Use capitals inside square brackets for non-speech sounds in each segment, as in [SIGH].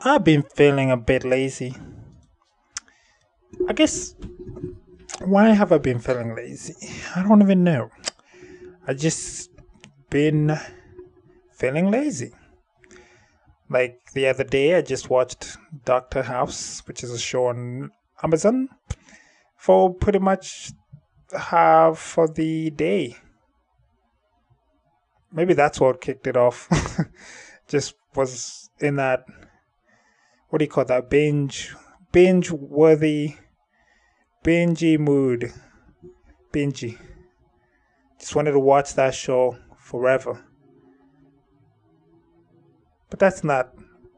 I've been feeling a bit lazy. I guess why have I been feeling lazy? I don't even know. I just been feeling lazy. Like the other day, I just watched Doctor House, which is a show on Amazon, for pretty much half for the day. Maybe that's what kicked it off. [LAUGHS] just was in that what do you call that? Binge binge worthy bingy mood. Bingy just wanted to watch that show forever. But that's not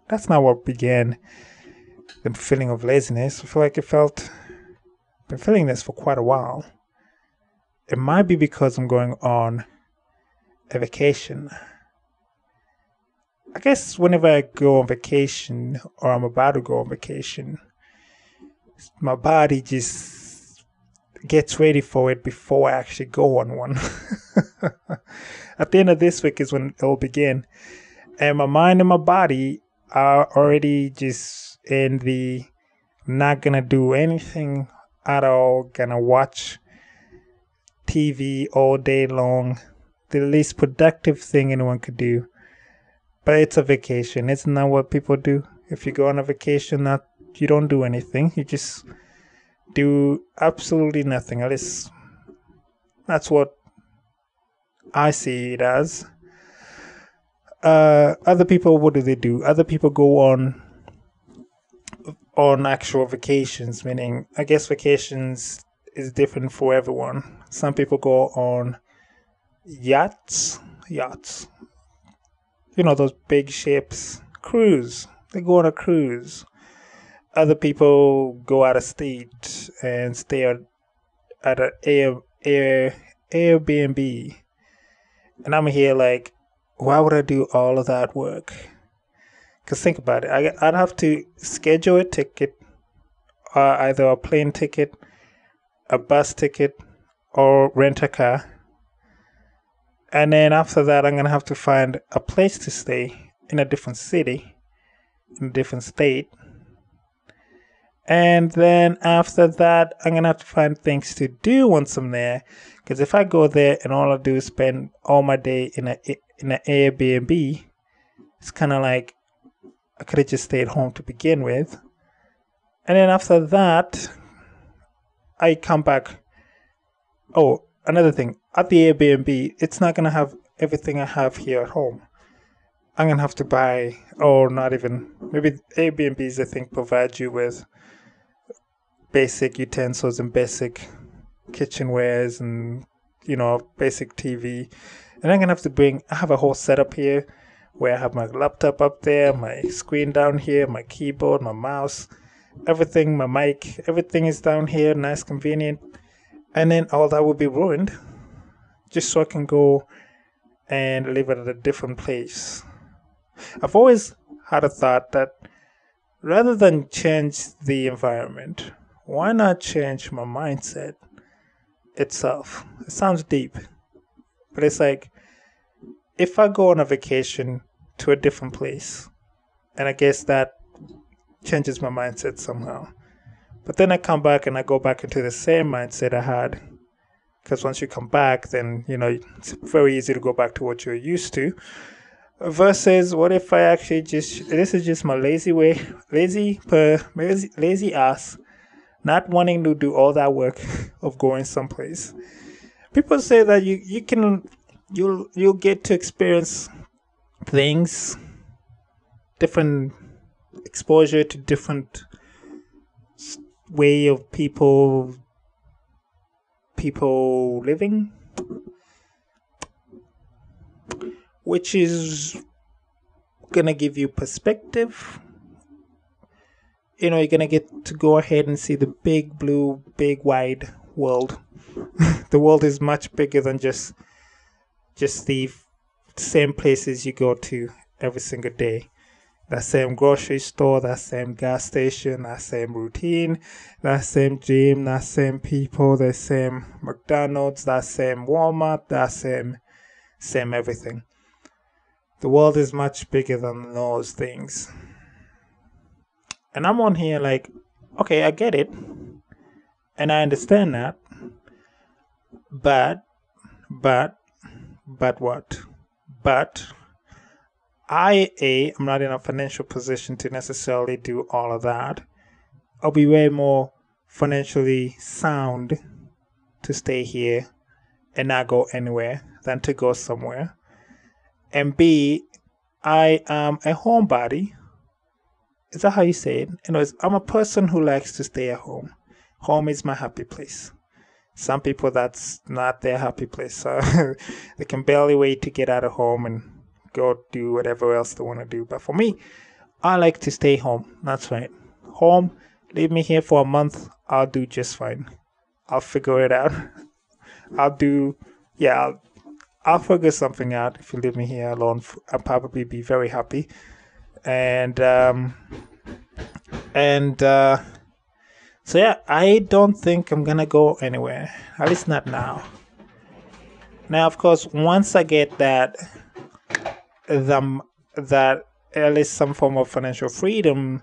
that's not what began the feeling of laziness. I feel like it felt been feeling this for quite a while. It might be because i'm going on a vacation I guess whenever I go on vacation or I'm about to go on vacation, my body just gets ready for it before I actually go on one. [LAUGHS] At the end of this week is when it'll begin. And my mind and my body are already just in the not gonna do anything at all, gonna watch TV all day long. The least productive thing anyone could do but it's a vacation. It's not what people do. If you go on a vacation, not you don't do anything. You just do absolutely nothing. At least that's what I see it as. Uh, other people, what do they do? Other people go on on actual vacations, meaning I guess vacations is different for everyone. Some people go on yachts, yachts, you know, those big ships, cruise. They go on a cruise. Other people go out of state and stay at, an Air, Air, Airbnb. And I'm here like, why would I do all of that work? Because think about it. I, I'd have to schedule a ticket, uh, either a plane ticket, a bus ticket, or rent a car and then after that, I'm going to have to find a place to stay in a different city, in a different state. And then after that, I'm going to have to find things to do once I'm there. Because if I go there and all I do is spend all my day in a in an Airbnb, it's kind of like I could have just stayed home to begin with. And then after that, I come back. Oh, another thing at the Airbnb, it's not gonna have everything I have here at home. I'm gonna have to buy, or not even maybe Airbnbs. I think provide you with basic utensils and basic kitchenwares and you know basic TV. And I'm gonna have to bring. I have a whole setup here where I have my laptop up there, my screen down here, my keyboard, my mouse, everything, my mic, everything is down here, nice, convenient and then all that will be ruined just so I can go and live at a different place. I've always had a thought that rather than change the environment, why not change my mindset itself? It sounds deep, but it's like if I go on a vacation to a different place, and I guess that changes my mindset somehow. But then I come back and I go back into the same mindset I had. Because once you come back, then, you know, it's very easy to go back to what you're used to. Versus, what if I actually just, this is just my lazy way, lazy, per, lazy, lazy ass, not wanting to do all that work [LAUGHS] of going someplace. People say that you, you can, you'll, you'll get to experience things, different exposure to different way of people people living which is gonna give you perspective. You know you're gonna get to go ahead and see the big blue big wide world. [LAUGHS] The world is much bigger than just just the same places you go to every single day that same grocery store, that same gas station, that same routine, that same gym, that same people, the same McDonald's, that same Walmart, that same, same everything. The world is much bigger than those things. And I'm on here like, okay, I get it. And I understand that. But, but, but what? But I, A, I'm not in a financial position to necessarily do all of that. I'll be way more financially sound to stay here and not go anywhere than to go somewhere. And B, I am a homebody. Is that how you say it? Anyways, I'm a person who likes to stay at home. Home is my happy place. Some people that's not their happy place. So [LAUGHS] they can barely wait to get out of home and go do whatever else they want to do. But for me, I like to stay home. That's right. Home, leave me here for a month. I'll do just fine. I'll figure it out. [LAUGHS] I'll do, yeah, I'll, I'll figure something out. If you leave me here alone, I'll probably be very happy. And, um, and, uh, so yeah, I don't think I'm gonna go anywhere. At least not now. Now, of course, once I get that, the, that at least some form of financial freedom,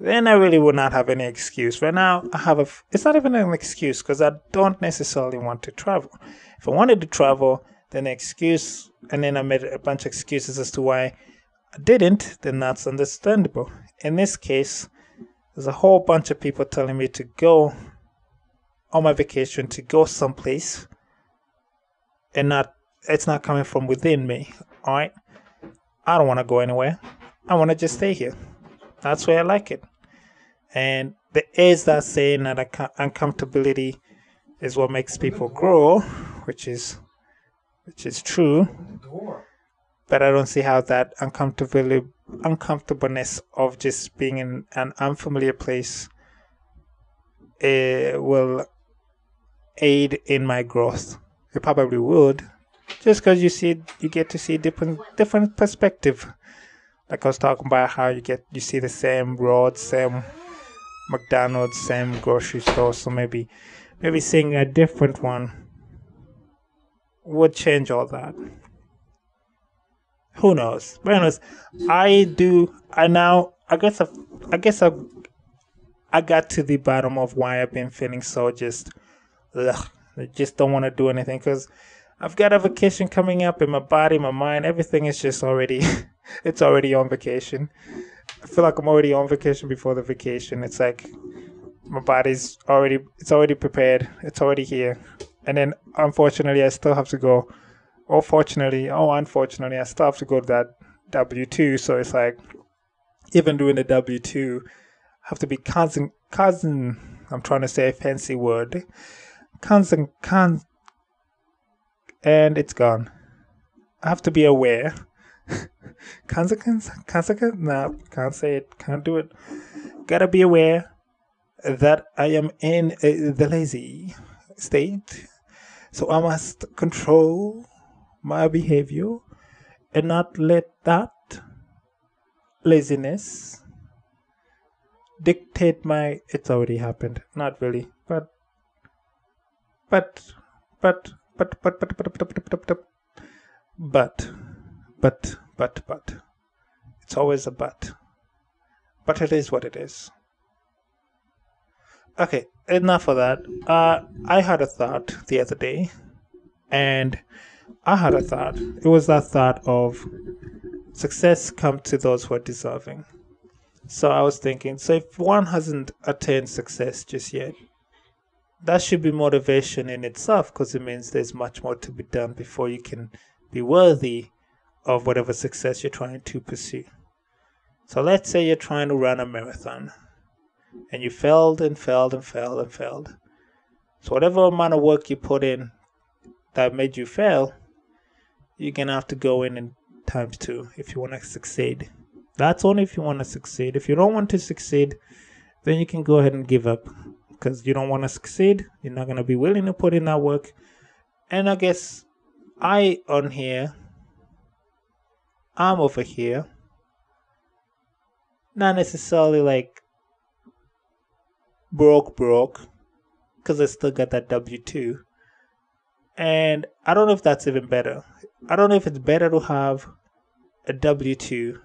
then I really would not have any excuse. Right now, I have a. It's not even an excuse because I don't necessarily want to travel. If I wanted to travel, then the excuse, and then I made a bunch of excuses as to why I didn't, then that's understandable. In this case, there's a whole bunch of people telling me to go on my vacation to go someplace, and not. It's not coming from within me. All right. I don't want to go anywhere. I want to just stay here. That's where I like it. And there is that saying that uncomfortability is what makes people grow, which is which is true. But I don't see how that uncomfortability uncomfortableness of just being in an unfamiliar place uh, will aid in my growth. It probably would, just because you see you get to see different different perspective. Like i was talking about how you get you see the same road same mcdonald's same grocery store. So maybe maybe seeing a different one would change all that. Who knows? But anyways i do i now i guess i i guess i i got to the bottom of why i've been feeling so just ugh, I just don't want to do anything because I've got a vacation coming up in my body, my mind, everything is just already [LAUGHS] it's already on vacation. I feel like I'm already on vacation before the vacation. It's like my body's already it's already prepared. It's already here. And then unfortunately I still have to go or fortunately, oh unfortunately, I still have to go to that W two. So it's like even doing the W two, I have to be constant constant I'm trying to say a fancy word. Constant con and it's gone. I have to be aware. consequence? Consequence? No, can't say it. Can't do it. Gotta be aware that I am in uh, the lazy state. So I must control my behavior and not let that laziness dictate my it's already happened not really but but but but but but but but but but but but but but it's always a but but it is what it is okay enough of that uh i had a thought the other day and i had a thought it was that thought of success come to those who are deserving so i was thinking so if one hasn't attained success just yet that should be motivation in itself because it means there's much more to be done before you can be worthy of whatever success you're trying to pursue. So let's say you're trying to run a marathon and you failed and failed and failed and failed. So whatever amount of work you put in that made you fail, you're gonna have to go in in times two if you want to succeed. That's only if you want to succeed. If you don't want to succeed, then you can go ahead and give up because you don't want to succeed. You're not going to be willing to put in that work. And I guess I on here, I'm over here. Not necessarily like broke, broke, because I still got that W 2. And I don't know if that's even better. I don't know if it's better to have a W 2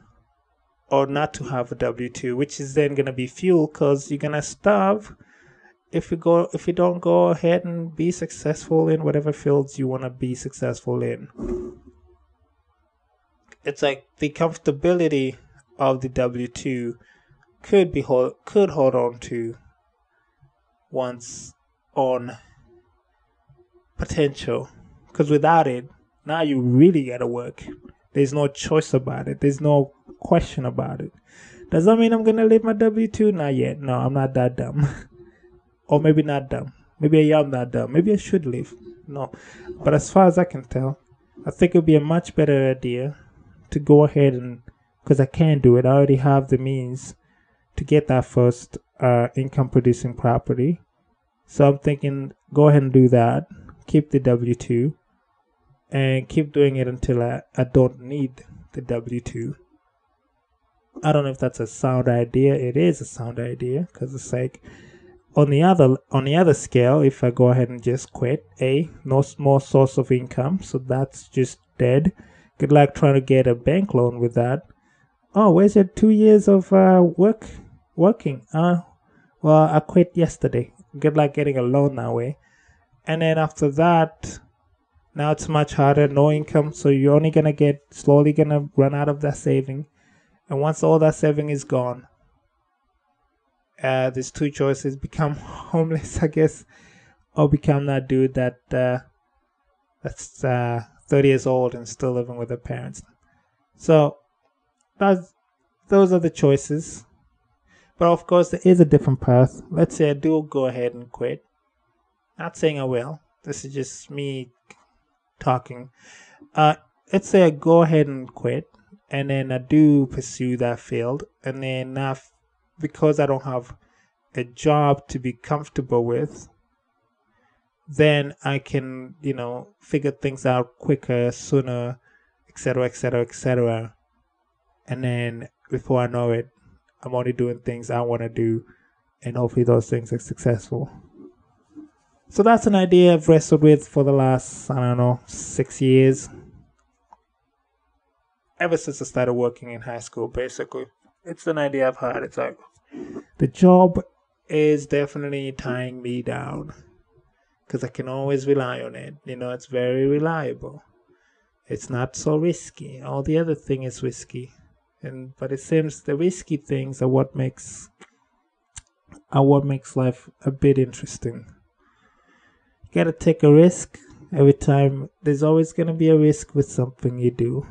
or not to have a W two, which is then gonna be fuel because you're gonna starve if you go if you don't go ahead and be successful in whatever fields you wanna be successful in. It's like the comfortability of the W two could be hold could hold on to once on potential. Because without it now you really gotta work. There's no choice about it. There's no question about it. Does that mean i'm gonna leave my w2 not yet. No i'm not that dumb [LAUGHS] or maybe not dumb maybe i am that dumb maybe i should leave no but as far as i can tell i think it would be a much better idea to go ahead and because i can't do it i already have the means to get that first uh, income producing property. So I'm thinking, go ahead and do that. Keep the W 2 and keep doing it until I, I don't need the W 2. I don't know if that's a sound idea. It is a sound idea because it's like on the other on the other scale. If I go ahead and just quit, a no more source of income, so that's just dead. Good luck trying to get a bank loan with that. Oh, where's your two years of uh, work working. Uh, well, I quit yesterday. Good luck getting a loan that way. And then after that, now it's much harder, no income. So you're only to get slowly to run out of that saving. And once all that saving is gone, uh, there's two choices become [LAUGHS] homeless, I guess, or become that dude that uh, that's uh, 30 years old and still living with their parents. So that's those are the choices. But of course, there is a different path. Let's say I do go ahead and quit. Not saying I will. This is just me talking. Uh, let's say I go ahead and quit, and then I do pursue that field, and then now, because I don't have a job to be comfortable with, then I can, you know, figure things out quicker, sooner, etc., etc., etc. And then before I know it, I'm only doing things I want to do, and hopefully those things are successful. So that's an idea I've wrestled with for the last, I don't know, six years. Ever since I started working in high school, basically. It's an idea I've had. It's like the job is definitely tying me down because I can always rely on it. You know, it's very reliable. It's not so risky. All the other thing is risky and but it seems the risky things are what makes are what makes life a bit interesting. You gotta take a risk every time. There's always gonna be a risk with something you do.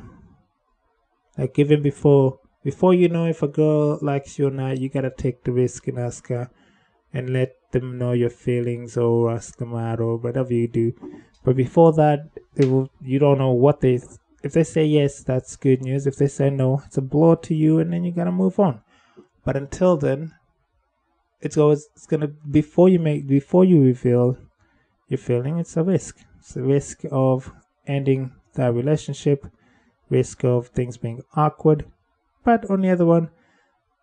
Like even before before you know if a girl likes you or not, you gotta take the risk and ask her and let them know your feelings or ask them out or whatever you do. But before that, will, you don't know what they if they say yes, that's good news. If they say no, it's a blow to you, and then you gotta move on. But until then, it's always it's gonna before you make before you reveal your feeling, it's a risk. It's a risk of ending that relationship, risk of things being awkward. But on the other one,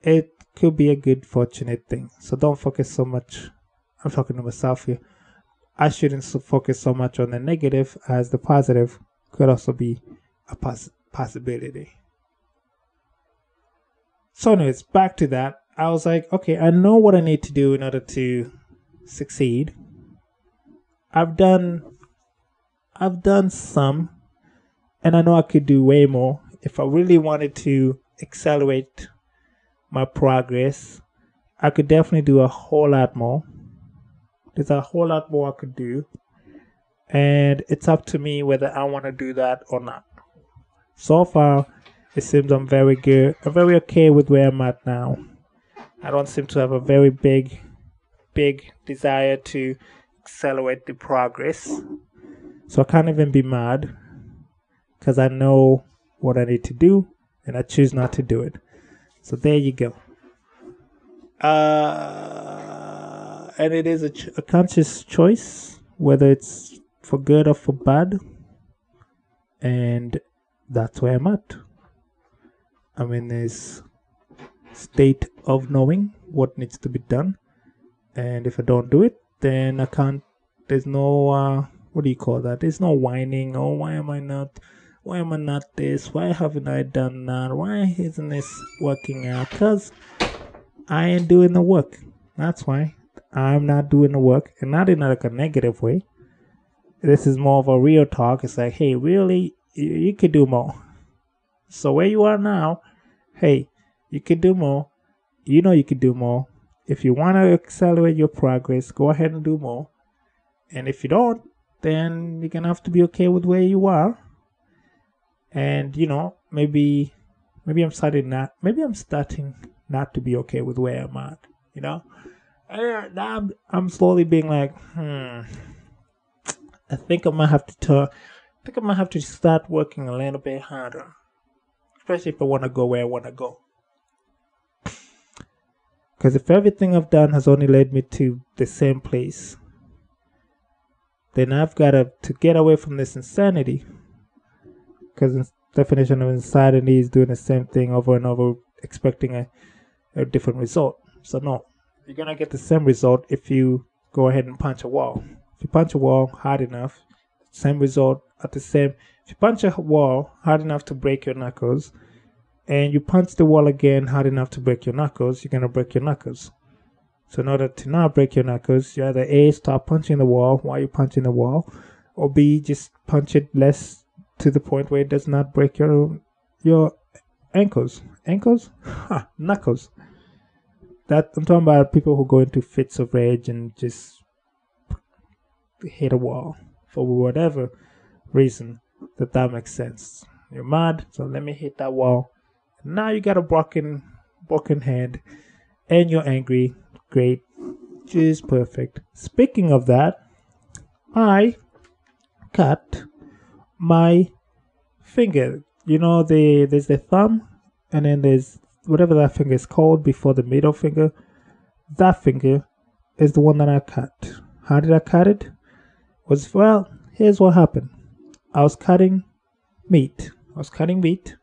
it could be a good fortunate thing. So don't focus so much. I'm talking to myself here. I shouldn't focus so much on the negative as the positive could also be a poss- possibility. So, anyways, back to that. I was like, okay, I know what I need to do in order to succeed. I've done, I've done some, and I know I could do way more if I really wanted to accelerate my progress. I could definitely do a whole lot more. There's a whole lot more I could do, and it's up to me whether I want to do that or not so far it seems I'm very good. I'm very okay with where I'm at now. I don't seem to have a very big, big desire to accelerate the progress. So I can't even be mad because I know what I need to do and I choose not to do it. So there you go. Uh, and it is a, ch- a conscious choice, whether it's for good or for bad. And that's where I'm at. I'm in this state of knowing what needs to be done. And if I don't do it, then I can't, there's no, uh, what do you call that? There's no whining. Oh, why am I not? Why am I not this? Why haven't I done that? Why isn't this working out? Because I ain't doing the work. That's why I'm not doing the work, and not in like a negative way. This is more of a real talk. It's like, hey, really, you, you could do more. So where you are now, hey, you could do more. You know you could do more. If you want to accelerate your progress, go ahead and do more. And if you don't, then you're gonna have to be okay with where you are and you know maybe maybe i'm starting not maybe i'm starting not to be okay with where i'm at you know? And now I'm, I'm slowly being like hmm i think i might have to turn i think i might have to start working a little bit harder especially if i want to go where i want to go. Because if everything i've done has only led me to the same place then i've got to to get away from this insanity because definition of insanity is doing the same thing over and over, expecting a, a different result. So no, you're gonna get the same result if you go ahead and punch a wall. If you punch a wall hard enough, same result at the same. If you punch a wall hard enough to break your knuckles, and you punch the wall again hard enough to break your knuckles, you're gonna break your knuckles. So in order to not break your knuckles, you either A stop punching the wall while you're punching the wall, or B just punch it less to the point where it does not break your your ankles. Ankles? Ha, knuckles. That I'm talking about people who go into fits of rage and just hit a wall for whatever reason that that makes sense. You're mad, so let me hit that wall. Now you got a broken broken hand and you're angry. Great. Just perfect. Speaking of that, I cut my finger. You know, the there's the thumb, and then there's whatever that finger is called before the middle finger. That finger is the one that I cut. How did I cut it? Was well, here's what happened. I was cutting meat. I was cutting meat,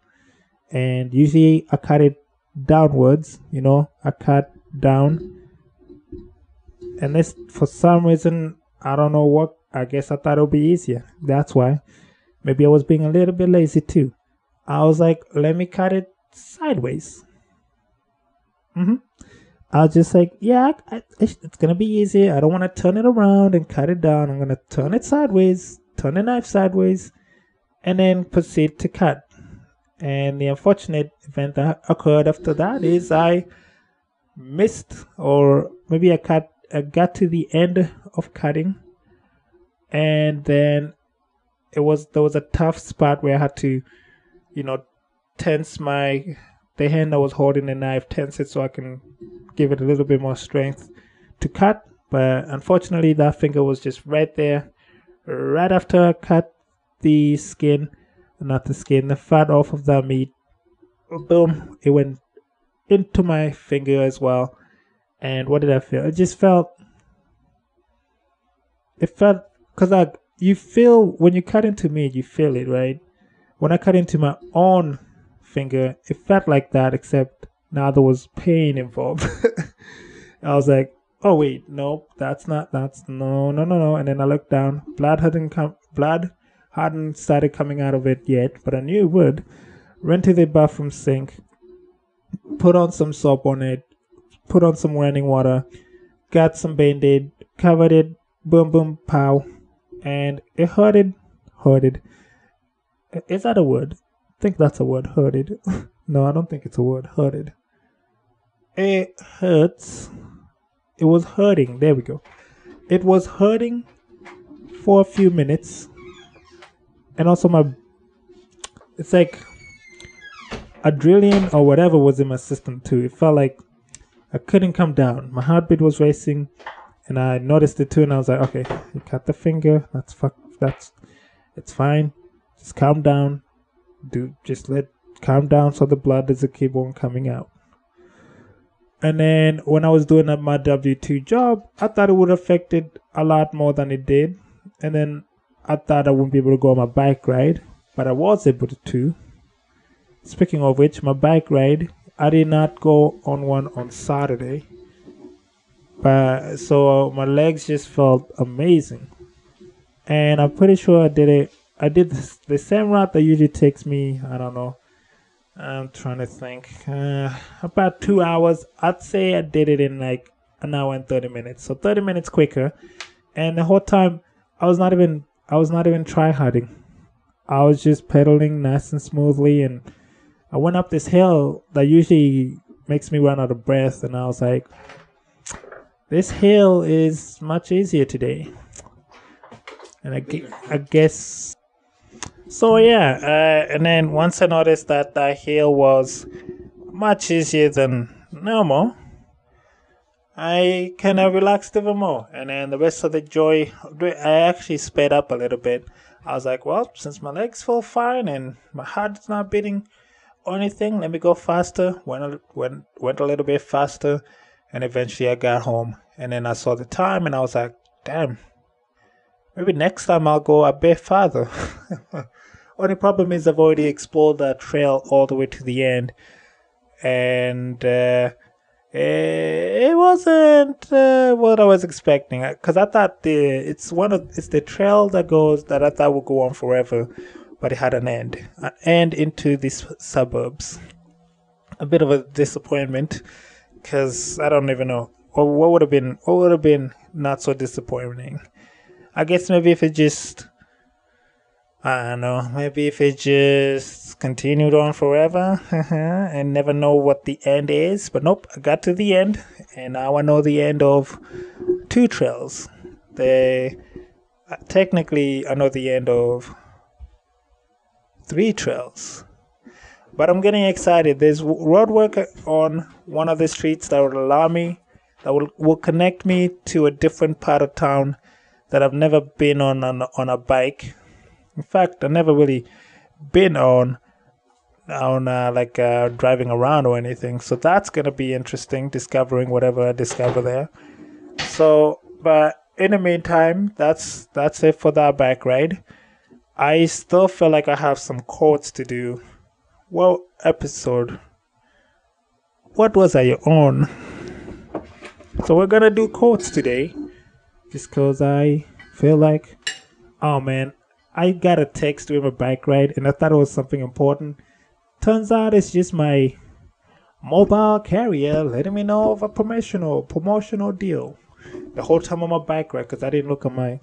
and usually I cut it downwards. You know, I cut down, and this for some reason I don't know what. I guess I thought it would be easier. That's why. Maybe I was being a little bit lazy too. I was like, let me cut it sideways. Mm-hmm. I was just like, yeah, I, it's gonna be easy. I don't want to turn it around and cut it down. I'm gonna turn it sideways, turn the knife sideways, and then proceed to cut. And the unfortunate event that occurred after that is I missed, or maybe I cut, I got to the end of cutting, and then it was there was a tough spot where I had to, you know, tense my the hand I was holding the knife, tense it so I can give it a little bit more strength to cut. But unfortunately, that finger was just right there, right after I cut the skin, not the skin, the fat off of the meat. Boom! It went into my finger as well. And what did I feel? It just felt. It felt because I you feel when you cut into meat, you feel it, right? When I cut into my own finger, it felt like that, except now there was pain involved. [LAUGHS] I was like, oh wait, nope, that's not that's no no no no. And then I looked down, blood hadn't come blood hadn't started coming out of it yet, but I knew it would. Went to the bathroom sink, put on some soap on it, put on some running water, got some band-aid, covered it, boom boom pow, and it hurted, hurted. Is that a word? I think that's a word, hurted. [LAUGHS] no, I don't think it's a word, hurted. It hurts. It was hurting. There we go. It was hurting for a few minutes. And also my it's like adrenaline or whatever was in my system too. It felt like I couldn't come down. My heartbeat was racing and I noticed it too, and I was like, okay, you cut the finger. That's fuck. That's it's fine. Just calm down. Do just let calm down so the blood doesn't keep on coming out. And then when I was doing my W two job, I thought it would affect it a lot more than it did. And then I thought I wouldn't be able to go on my bike ride, but I was able to. Speaking of which, my bike ride, I did not go on one on Saturday so my legs just felt amazing, and I'm pretty sure I did it I did the same route that usually takes me. I don't know. I'm trying to think. Uh, about two hours. I'd say I did it in like an hour and thirty minutes. So thirty minutes quicker, and the whole time I was not even I was not even try harding. I was just pedaling nice and smoothly, and I went up this hill that usually makes me run out of breath, and I was like, "This hill is much easier today." And I, I guess so. Yeah, uh, and then once I noticed that that hill was much easier than normal, I kind of relaxed even more. And then the rest of the joy, I actually sped up a little bit. I was like, well, since my legs feel fine and my heart's not beating or anything, let me go faster. Went, went, went a little bit faster. And eventually I got home. And then I saw the time and I was like, damn, maybe next time I'll go a bit farther. [LAUGHS] Only problem is I've already explored that trail all the way to the end. And, uh, Eh, it wasn't uh, what I was expecting because I thought the it's one of it's the trail that goes that I thought would go on forever, but it had an end, an end into these suburbs. A bit of a disappointment because I don't even know what, what would have been what would have been not so disappointing. I guess maybe if it just I don't know. Maybe if it just continued on forever [LAUGHS] and never know what the end is. But nope, I got to the end, and now I know the end of two trails. They uh, technically I know the end of three trails. But I'm getting excited. There's road work on one of the streets that will allow me, that will, will connect me to a different part of town that I've never been on on, on a bike in fact, I've never really been on on uh, like uh, driving around or anything. So that's gonna be interesting, discovering whatever I discover there. So, but in the meantime, that's that's it for that bike ride. I still feel like I have some quotes to do. Well, episode. What was I on? So we're gonna do quotes today, just cause I feel like, oh man, I got a text during my bike ride and I thought it was something important. Turns out it's just my mobile carrier letting me know of a promotional promotional deal. The whole time on my bike ride because I didn't look on my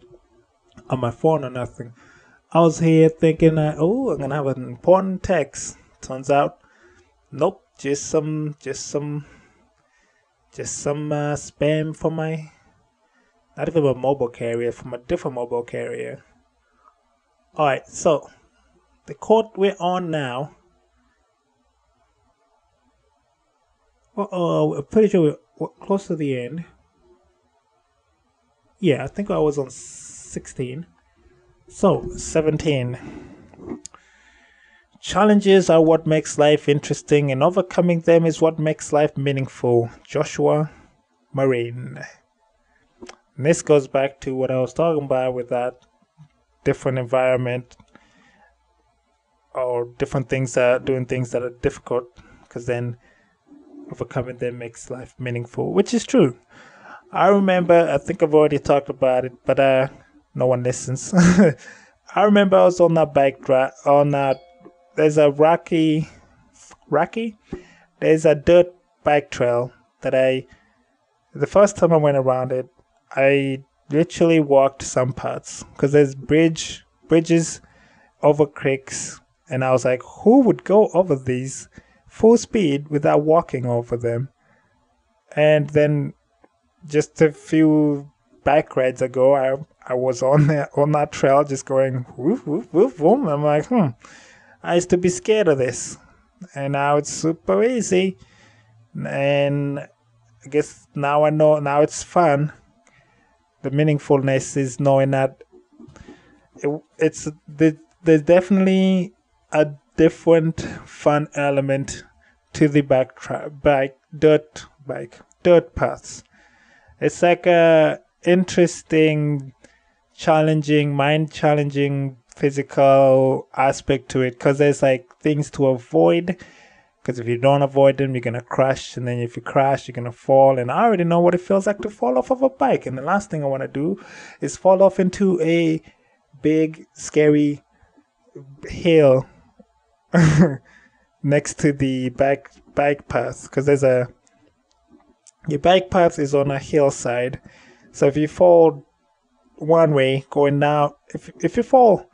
on my phone or nothing. I was here thinking that oh I'm gonna have an important text. Turns out, nope, just some just some just some uh, spam from my not even a mobile carrier from a different mobile carrier. All right, so the court we're on now. Well, uh, I'm pretty sure we're close to the end. Yeah, I think I was on 16. So, 17. Challenges are what makes life interesting, and overcoming them is what makes life meaningful. Joshua Marine. And this goes back to what I was talking about with that different environment or different things that doing things that are difficult because then overcoming them makes life meaningful which is true i remember i think i've already talked about it but uh no one listens [LAUGHS] i remember i was on that bike drive on that there's a rocky rocky there's a dirt bike trail that i the first time i went around it i literally walked some parts because there's bridge bridges over creeks and I was like, who would go over these full speed without walking over them? And then just a few bike rides ago, I I was on there on that trail just going woof woof woof woof. I'm like, hmm, I used to be scared of this, and now it's super easy. And I guess now I know now it's fun the meaningfulness is knowing that it, it's the, there's definitely a different fun element to the bike tra- bike dirt bike dirt paths. It's like a interesting, challenging, mind challenging physical aspect to it because there's like things to avoid because if you don't avoid them, you're gonna crash, and then if you crash, you're gonna fall. And I already know what it feels like to fall off of a bike. And the last thing I want to do is fall off into a big, scary hill [LAUGHS] next to the bike bike path because there's a your bike path is on a hillside. So if you fall one way going down, if if you fall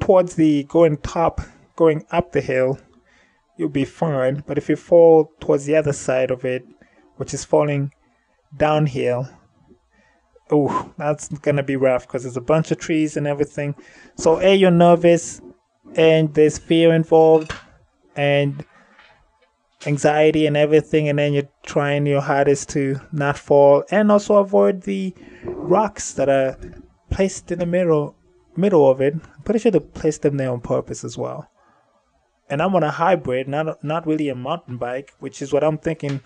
towards the going top, going up the hill, you'll be fine. But if you fall towards the other side of it, which is falling downhill, oh, that's gonna be rough because there's a bunch of trees and everything. So, a you're nervous, and there's fear involved, and anxiety and everything, and then you're trying your hardest to not fall and also avoid the rocks that are placed in the middle middle of it. I'm pretty sure they placed them there on purpose as well. And I'm on a hybrid, not not really a mountain bike, which is what I'm thinking.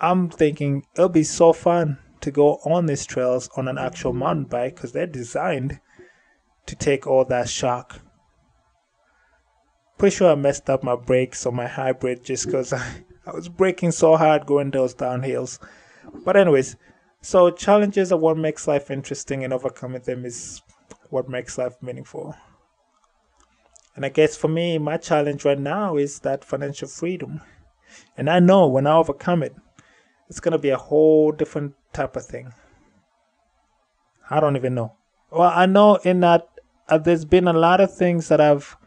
I'm thinking it'll be so fun to go on these trails on an actual mountain bike because they're designed to take all that shock. Pretty sure I messed up my brakes on my hybrid just because I, [LAUGHS] I was braking so hard going those downhills. But, anyways, so challenges are what makes life interesting, and overcoming them is what makes life meaningful. And I guess for me, my challenge right now is that financial freedom. And I know when I overcome it, it's going to be a whole different type of thing. I don't even know. Well, I know in that uh, there's been a lot of things that I've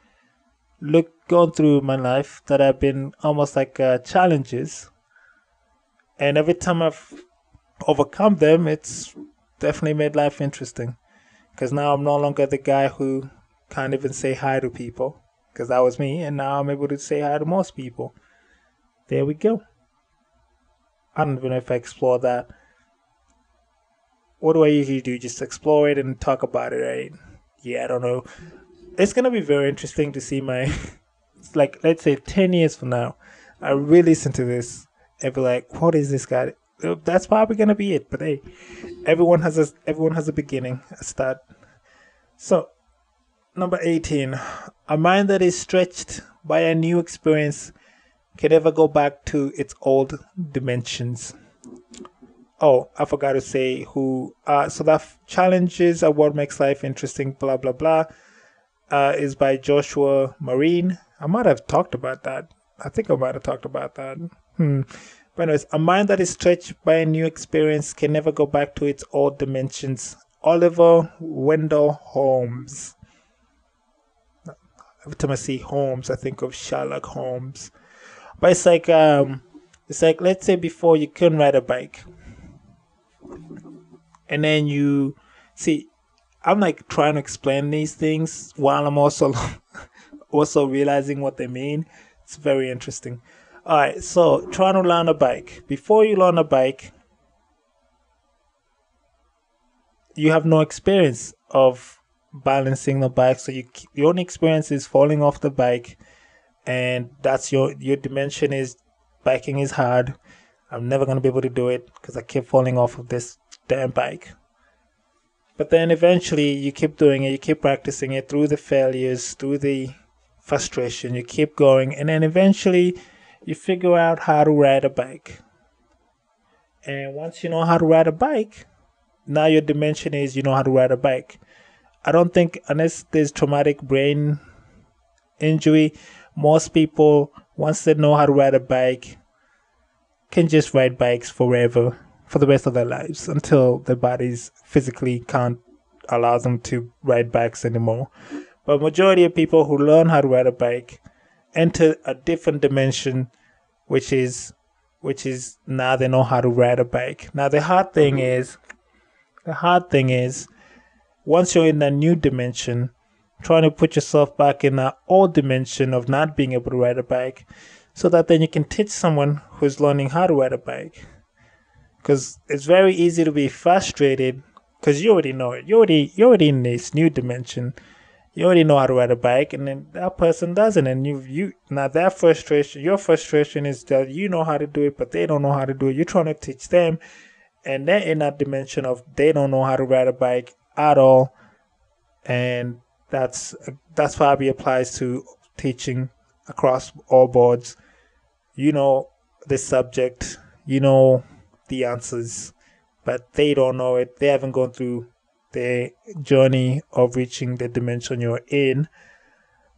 looked gone through my life that have been almost like uh, challenges, and every time I've overcome them, it's definitely made life interesting. Because now I'm no longer the guy who can't even say hi to people, because that was me, and now I'm able to say hi to most people. There we go. I don't even know if I explore that what do I usually do? Just explore it and talk about it, right? Yeah, I don't know. It's gonna be very interesting to see my, [LAUGHS] like, let's say ten years from now, I really listen to this and be like, what is this guy? That's probably gonna be it. But hey, everyone has a everyone has a beginning, a start. So, number eighteen, a mind that is stretched by a new experience can never go back to its old dimensions oh, I forgot to say who. Uh, so that challenges are what makes life interesting. Blah blah blah. Uh, is by Joshua Marine. I might have talked about that. I think I might have talked about that. Hmm. But anyways, a mind that is stretched by a new experience can never go back to its old dimensions. Oliver Wendell Holmes. Every time I see Holmes, I think of Sherlock Holmes. But it's like um, it's like let's say before you couldn't ride a bike and then you see i'm like trying to explain these things while i'm also [LAUGHS] also realizing what they mean it's very interesting all right so trying to learn a bike. Before you learn a bike you have no experience of balancing the bike. So you your only experience is falling off the bike and that's your your dimension is biking is hard. I'm never going to be able to do it because i keep falling off of this damn bike. But then eventually you keep doing it, you keep practicing it through the failures, through the frustration, you keep going, and then eventually you figure out how to ride a bike. And once you know how to ride a bike, now your dimension is you know how to ride a bike. I don't think, unless there's traumatic brain injury, most people, once they know how to ride a bike, can just ride bikes forever for the rest of their lives until their bodies physically can't allow them to ride bikes anymore. But majority of people who learn how to ride a bike enter a different dimension, which is which is now they know how to ride a bike. Now the hard thing mm-hmm. is the hard thing is once you're in a new dimension, trying to put yourself back in that old dimension of not being able to ride a bike so that then you can teach someone who's learning how to ride a bike because it's very easy to be frustrated because you already know it. You already you're already in this new dimension. You already know how to ride a bike, and then that person doesn't, and you you now that frustration, your frustration is that you know how to do it, but they don't know how to do it. You're trying to teach them, and they're in that dimension of they don't know how to ride a bike at all, and that's that's probably applies to teaching across all boards. You know the subject, you know the answers, but they don't know it. They haven't gone through the journey of reaching the dimension you're in.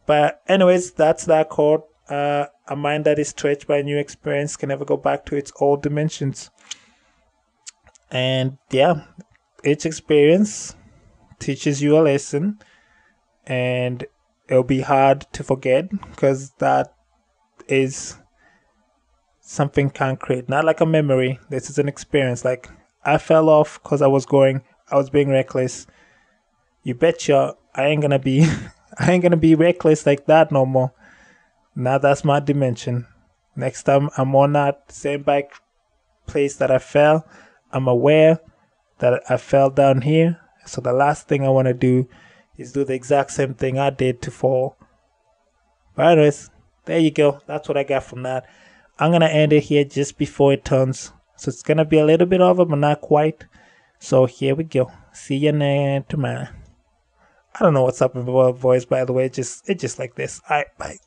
But anyways, that's that quote. Uh, a mind that is stretched by a new experience can never go back to its old dimensions. And yeah, each experience teaches you a lesson, and it'll be hard to forget because that is something concrete, not like a memory. This is an experience. Like I fell off because I was going, I was being reckless. You betcha I ain't gonna be, [LAUGHS] I ain't gonna be reckless like that no more. Now that's my dimension. Next time I'm on that same bike place that I fell, I'm aware that I fell down here. So the last thing I want to do is do the exact same thing I did to fall. But anyways, there you go. That's what I got from that. I'm gonna end it here just before it turns. So it's gonna be a little bit over, but not quite. So here we go. See you next tomorrow. I don't know what's up with my voice, by the way. It just it just like this. Alright, bye.